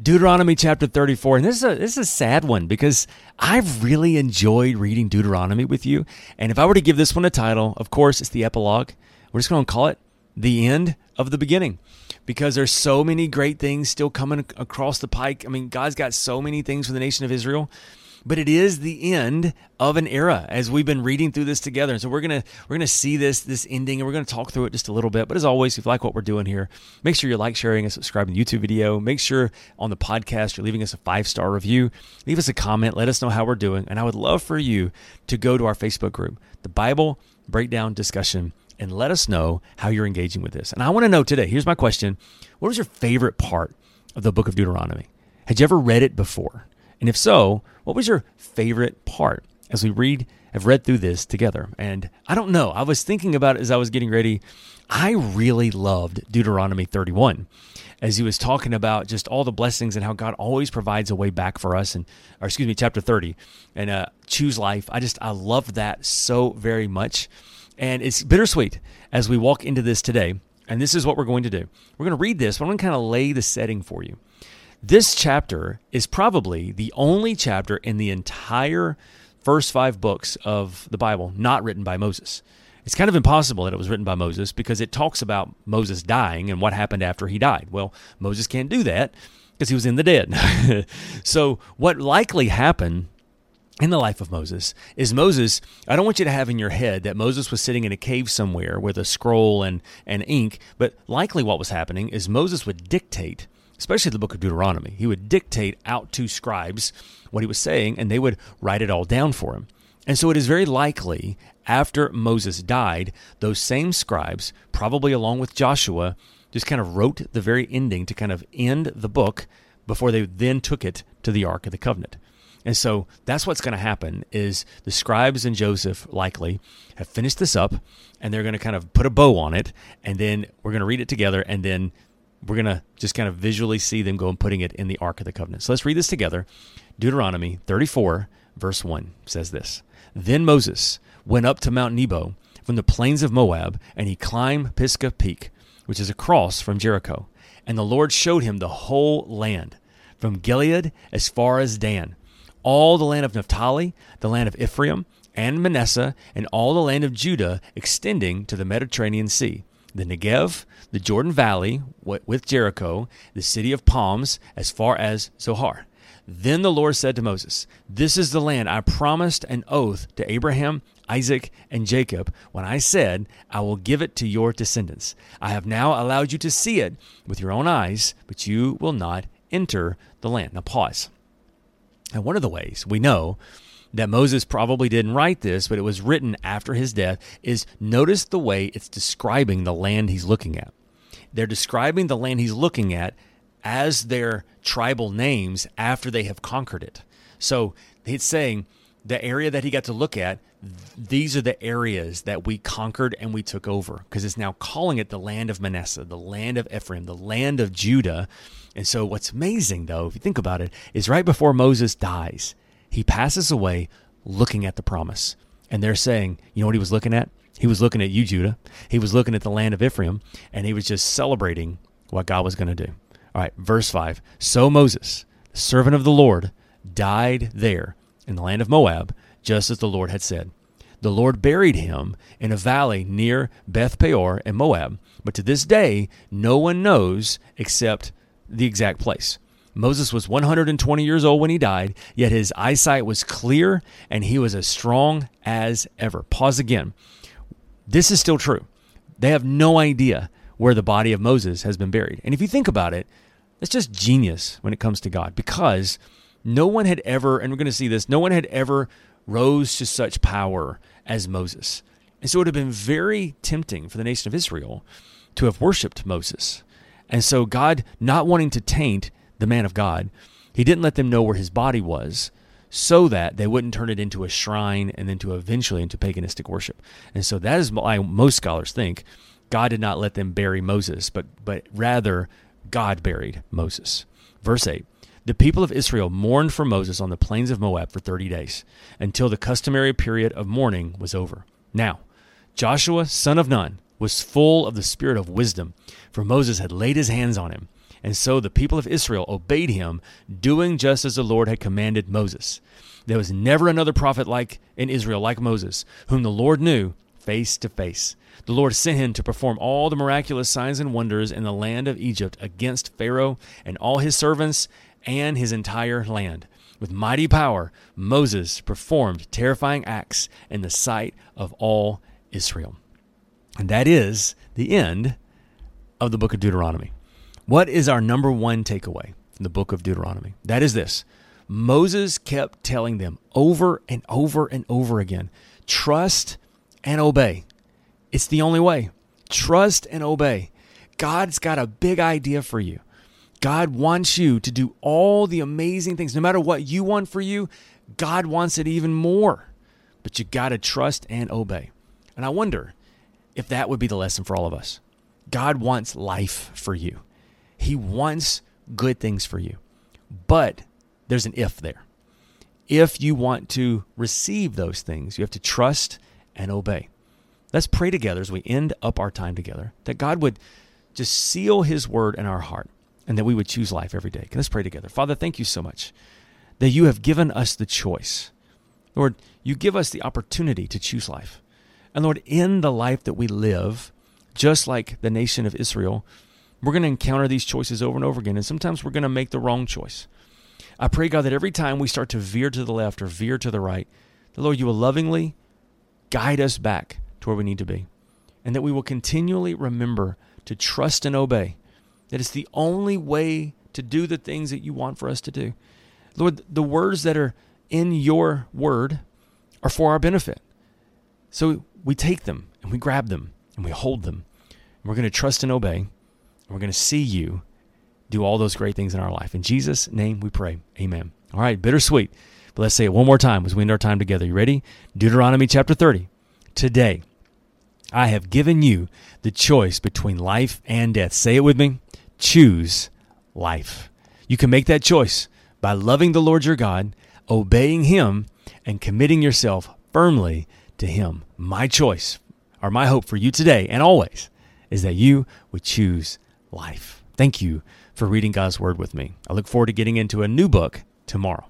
Deuteronomy chapter 34. And this is, a, this is a sad one because I've really enjoyed reading Deuteronomy with you. And if I were to give this one a title, of course, it's the epilogue. We're just going to call it The End of the Beginning because there's so many great things still coming across the pike. I mean, God's got so many things for the nation of Israel but it is the end of an era as we've been reading through this together. And so we're gonna we're gonna see this this ending, and we're gonna talk through it just a little bit. But as always, if you like what we're doing here, make sure you like, sharing, and subscribing to the YouTube video. Make sure on the podcast you're leaving us a five star review. Leave us a comment. Let us know how we're doing, and I would love for you to go to our Facebook group, the Bible Breakdown Discussion. And let us know how you're engaging with this. And I want to know today. Here's my question: What was your favorite part of the book of Deuteronomy? Had you ever read it before? And if so, what was your favorite part as we read have read through this together? And I don't know. I was thinking about it as I was getting ready. I really loved Deuteronomy 31 as he was talking about just all the blessings and how God always provides a way back for us and or excuse me chapter 30 and uh, choose life. I just I love that so very much. And it's bittersweet as we walk into this today. And this is what we're going to do. We're going to read this, but I'm going to kind of lay the setting for you. This chapter is probably the only chapter in the entire first five books of the Bible not written by Moses. It's kind of impossible that it was written by Moses because it talks about Moses dying and what happened after he died. Well, Moses can't do that because he was in the dead. so, what likely happened in the life of Moses is Moses, I don't want you to have in your head that Moses was sitting in a cave somewhere with a scroll and, and ink, but likely what was happening is Moses would dictate especially the book of Deuteronomy. He would dictate out to scribes what he was saying, and they would write it all down for him. And so it is very likely after Moses died, those same scribes, probably along with Joshua, just kind of wrote the very ending to kind of end the book before they then took it to the Ark of the Covenant. And so that's what's going to happen is the scribes and Joseph likely have finished this up and they're going to kind of put a bow on it and then we're going to read it together and then we're going to just kind of visually see them go and putting it in the Ark of the Covenant. So let's read this together. Deuteronomy 34, verse 1 says this Then Moses went up to Mount Nebo from the plains of Moab, and he climbed Pisgah Peak, which is across from Jericho. And the Lord showed him the whole land, from Gilead as far as Dan, all the land of Naphtali, the land of Ephraim, and Manasseh, and all the land of Judah, extending to the Mediterranean Sea the Negev, the Jordan Valley with Jericho, the city of palms, as far as Zoar. Then the Lord said to Moses, This is the land I promised an oath to Abraham, Isaac, and Jacob when I said, I will give it to your descendants. I have now allowed you to see it with your own eyes, but you will not enter the land. Now, pause. And one of the ways we know that Moses probably didn't write this, but it was written after his death, is notice the way it's describing the land he's looking at. They're describing the land he's looking at as their tribal names after they have conquered it. So it's saying the area that he got to look at, these are the areas that we conquered and we took over because it's now calling it the land of Manasseh, the land of Ephraim, the land of Judah. And so what's amazing though, if you think about it, is right before Moses dies, he passes away looking at the promise. And they're saying, you know what he was looking at? He was looking at you, Judah. He was looking at the land of Ephraim, and he was just celebrating what God was going to do. All right, verse 5. So Moses, servant of the Lord, died there in the land of Moab, just as the Lord had said. The Lord buried him in a valley near Beth Peor in Moab, but to this day no one knows except the exact place. Moses was 120 years old when he died, yet his eyesight was clear and he was as strong as ever. Pause again. This is still true. They have no idea where the body of Moses has been buried. And if you think about it, it's just genius when it comes to God because no one had ever, and we're going to see this, no one had ever rose to such power as Moses. And so it would have been very tempting for the nation of Israel to have worshiped Moses. And so God, not wanting to taint the man of God, He didn't let them know where his body was so that they wouldn't turn it into a shrine and then to eventually into paganistic worship. And so that is why most scholars think God did not let them bury Moses, but but rather God buried Moses. Verse 8. The people of Israel mourned for Moses on the plains of Moab for 30 days until the customary period of mourning was over. Now, Joshua, son of Nun, was full of the spirit of wisdom, for Moses had laid his hands on him. And so the people of Israel obeyed him, doing just as the Lord had commanded Moses. There was never another prophet like in Israel like Moses, whom the Lord knew face to face. The Lord sent him to perform all the miraculous signs and wonders in the land of Egypt against Pharaoh and all his servants and his entire land. With mighty power, Moses performed terrifying acts in the sight of all Israel. And that is the end of the book of Deuteronomy. What is our number one takeaway from the book of Deuteronomy? That is this Moses kept telling them over and over and over again trust and obey. It's the only way. Trust and obey. God's got a big idea for you. God wants you to do all the amazing things. No matter what you want for you, God wants it even more. But you got to trust and obey. And I wonder if that would be the lesson for all of us. God wants life for you. He wants good things for you. But there's an if there. If you want to receive those things, you have to trust and obey. Let's pray together as we end up our time together that God would just seal his word in our heart and that we would choose life every day. Let's pray together. Father, thank you so much that you have given us the choice. Lord, you give us the opportunity to choose life. And Lord, in the life that we live, just like the nation of Israel, we're going to encounter these choices over and over again, and sometimes we're going to make the wrong choice. I pray, God, that every time we start to veer to the left or veer to the right, the Lord, you will lovingly guide us back to where we need to be. And that we will continually remember to trust and obey. That it's the only way to do the things that you want for us to do. Lord, the words that are in your word are for our benefit. So we take them and we grab them and we hold them. And we're going to trust and obey. We're going to see you do all those great things in our life. In Jesus' name we pray. Amen. All right, bittersweet. But let's say it one more time as we end our time together. You ready? Deuteronomy chapter 30. Today, I have given you the choice between life and death. Say it with me. Choose life. You can make that choice by loving the Lord your God, obeying Him, and committing yourself firmly to Him. My choice, or my hope for you today and always, is that you would choose life. Thank you for reading God's Word with me. I look forward to getting into a new book tomorrow.